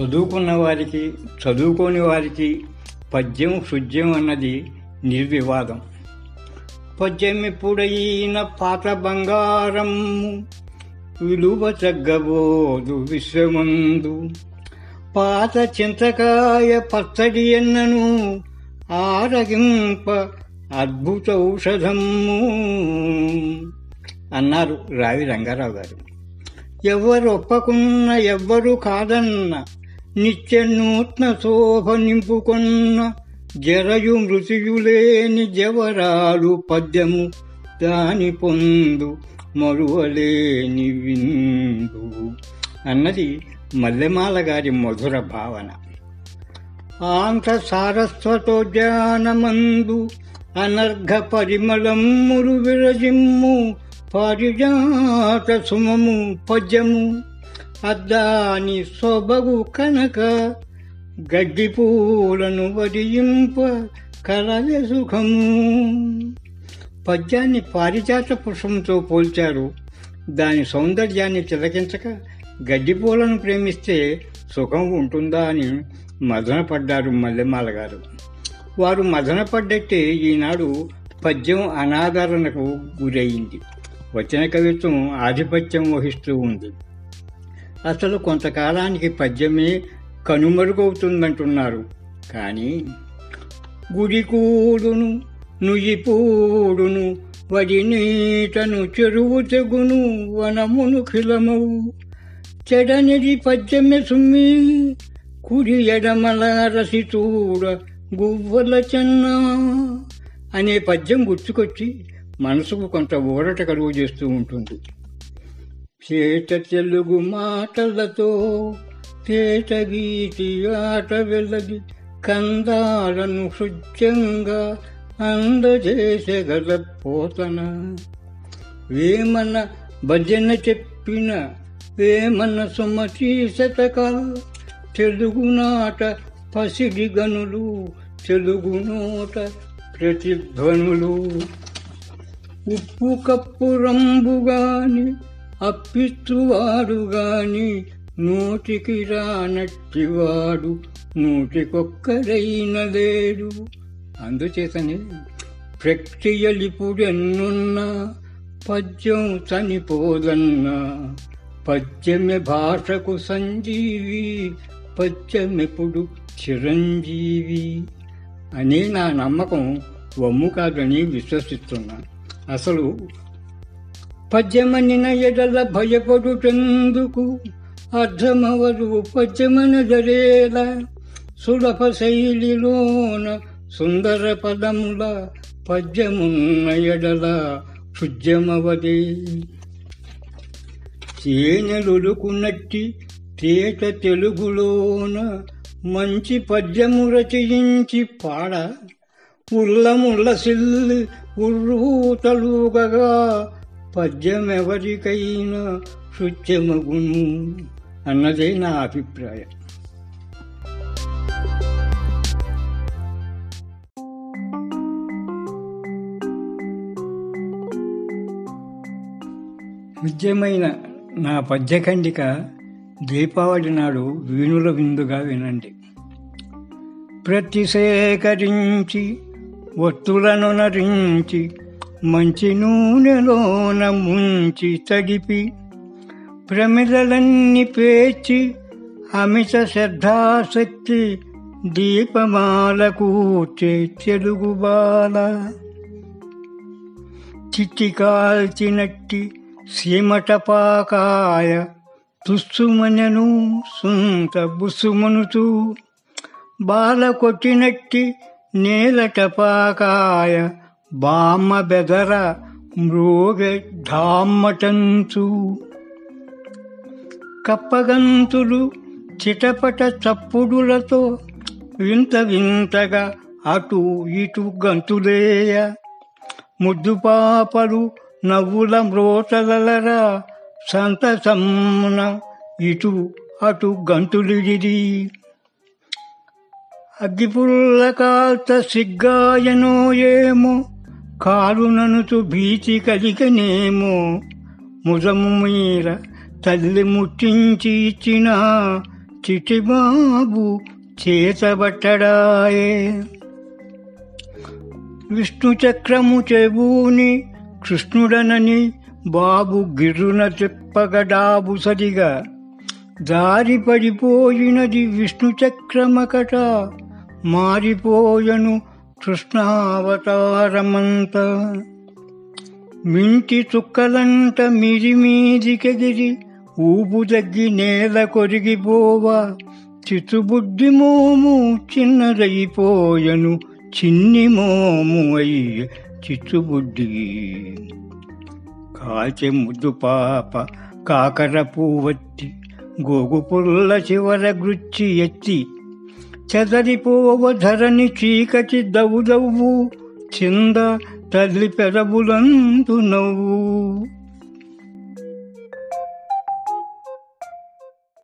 చదువుకున్న వారికి చదువుకోని వారికి పద్యం శుద్ధ్యం అన్నది నిర్వివాదం. పద్యం ఎప్పుడైన పాత బంగారం విలువ తగ్గబోదు విశ్వమందు. పాత చింతకాయ పచ్చడి ఎన్నను ఆరగింప అద్భుత ఔషధము అన్నారు రావి రంగారావు గారు. ఎవరు ఒప్పకున్న ఎవ్వరు కాదన్న నిత్య నూత్న శోభ నింపుకొన్న జరయు మృతియులేని జవరాలు పద్యము దాని పొందు మరువలేని విందు. అన్నది మల్లెమాల గారి మధుర భావన. ఆంధ్ర సారస్వతోద్యానమందు అనర్ఘ పరిమళములు విరజిమ్ము పారిజాత సుమము పద్యము అద్దాని సొబగు కనక గడ్డి పూలను వరియింప కలవే సుఖము. పద్యాన్ని పారిజాత పుష్పంతో పోల్చారు. దాని సౌందర్యాన్ని తిలకించక గడ్డి పూలను ప్రేమిస్తే సుఖం ఉంటుందా అని మదనపడ్డారు మల్లెమాల గారు వారు మదనపడ్డట్టే ఈనాడు పద్యం అనాదరణకు గురయింది వచన కవిత్వం ఆధిపత్యం వహిస్తూ ఉంది. అసలు కొంతకాలానికి పద్యమే కనుమరుగవుతుందంటున్నారు. కానీ గుడికూడును నుయ్యిపూడును వడి నీటను చెరువు తెగును వనమును ఖిలమవు. చెడనిది పద్యమె సుమ్మి కుడి ఎడమల రసి చూడ గువ్వల చెన్న అనే పద్యం గుర్తుకొచ్చి మనసుకు కొంత ఊరట కలుగు చేస్తూ ఉంటుంది. చేత తెలుగు మాటలతో తేట గీతి ఆట వెలగి కందాలను హృద్యంగా అందజేసగల పోతన. వేమన భజన చెప్పిన వేమన సుమతి శతక తెలుగు నాట పసిడి గనులు తెలుగు నోట ప్రతిధ్వనులు. ఉప్పు కప్పు రంబుగాని గాని అప్పిస్తువాడు గాని నోటికి రానట్టివాడు నూటికొక్కరైన లేడు అందుచేతనే ప్రక్రియలిపుడెన్నున్నా పద్యం చనిపోదన్నా. పద్యమె భాషకు సంజీవి పద్యమెప్పుడు చిరంజీవి అనే నా నమ్మకం వమ్ము కాదని విశ్వసిస్తున్నా అసలు పద్యమనిన ఎడల భయపడుటెందుకు అర్థమవదు పద్యమన జరేల సులభ శైలిలోన సుందర పదముల పద్యమున్న ఎడల శుద్ధ్యమవదే తేనెలుకున్నట్టి తేట తెలుగులోన మంచి పద్యము రచయించి పాడ ఉల్లముల్ల సిల్లి ఉర్రూతలుగగా పద్యమెవరికైనా శుద్ధ్యమగును అన్నదే నా అభిప్రాయం. విద్యమైన నా పద్యఖండిక దీపావళి నాడు వీణుల విందుగా వినండి. ప్రతి సేకరించి ఒత్తులను నరించి మంచి నూనెలోన ముంచి తడిపి ప్రమిదలన్నీ పేర్చి అమిత శ్రద్ధాశక్తి దీపమాల కూర్చే తెలుగు బాల. చిట్టి కాల్చినట్టి సీమటపాకాయ తుస్సుమనను సుంత బుసుమనుతూ బాల కొట్టినట్టి నేలటపాకాయ బామ్మ బెదర మృగ కప్పగంతులు చిటపట చప్పుడులతో వింత వింతగా అటు ఇటు గంతులేయ. ముద్దు పాపలు నవ్వుల మ్రోతలరా సంతసమ్మున ఇటు అటు గంతులిడిది అగ్గిపుల్ల కాల్త సిగ్గాయనో ఏమో కాలుననుతు భీతి కలిగనేమో ముదము మీర తల్లి ముట్టించి ఇచ్చిన చిటిబాబు చేతబట్టడాయే. విష్ణు చక్రము చెబూని కృష్ణుడనని బాబు గిర్రున చెప్పగడాబు సరిగా. దారి పడిపోయినది విష్ణు చక్రమకట మారిపోయను కృష్ణావతారమంత మింటి చుక్కలంట మిరిమీదికెగిరి ఊపు తగ్గి నేల కొరిగిపోవా. చితుబుద్ధి మోము చిన్నదైపోయను చిన్ని మోము అయ్య చిచ్చుబుద్ధి. కాచె ముద్దు పాప కాకర పూవత్తి గోగు పుల్ల చివర గృచ్చి ఎత్తి చెదరిపోవ ధరని చీకటి దవ్వు దవ్వు చింద తల్లి పెదవులందు నవ్వు.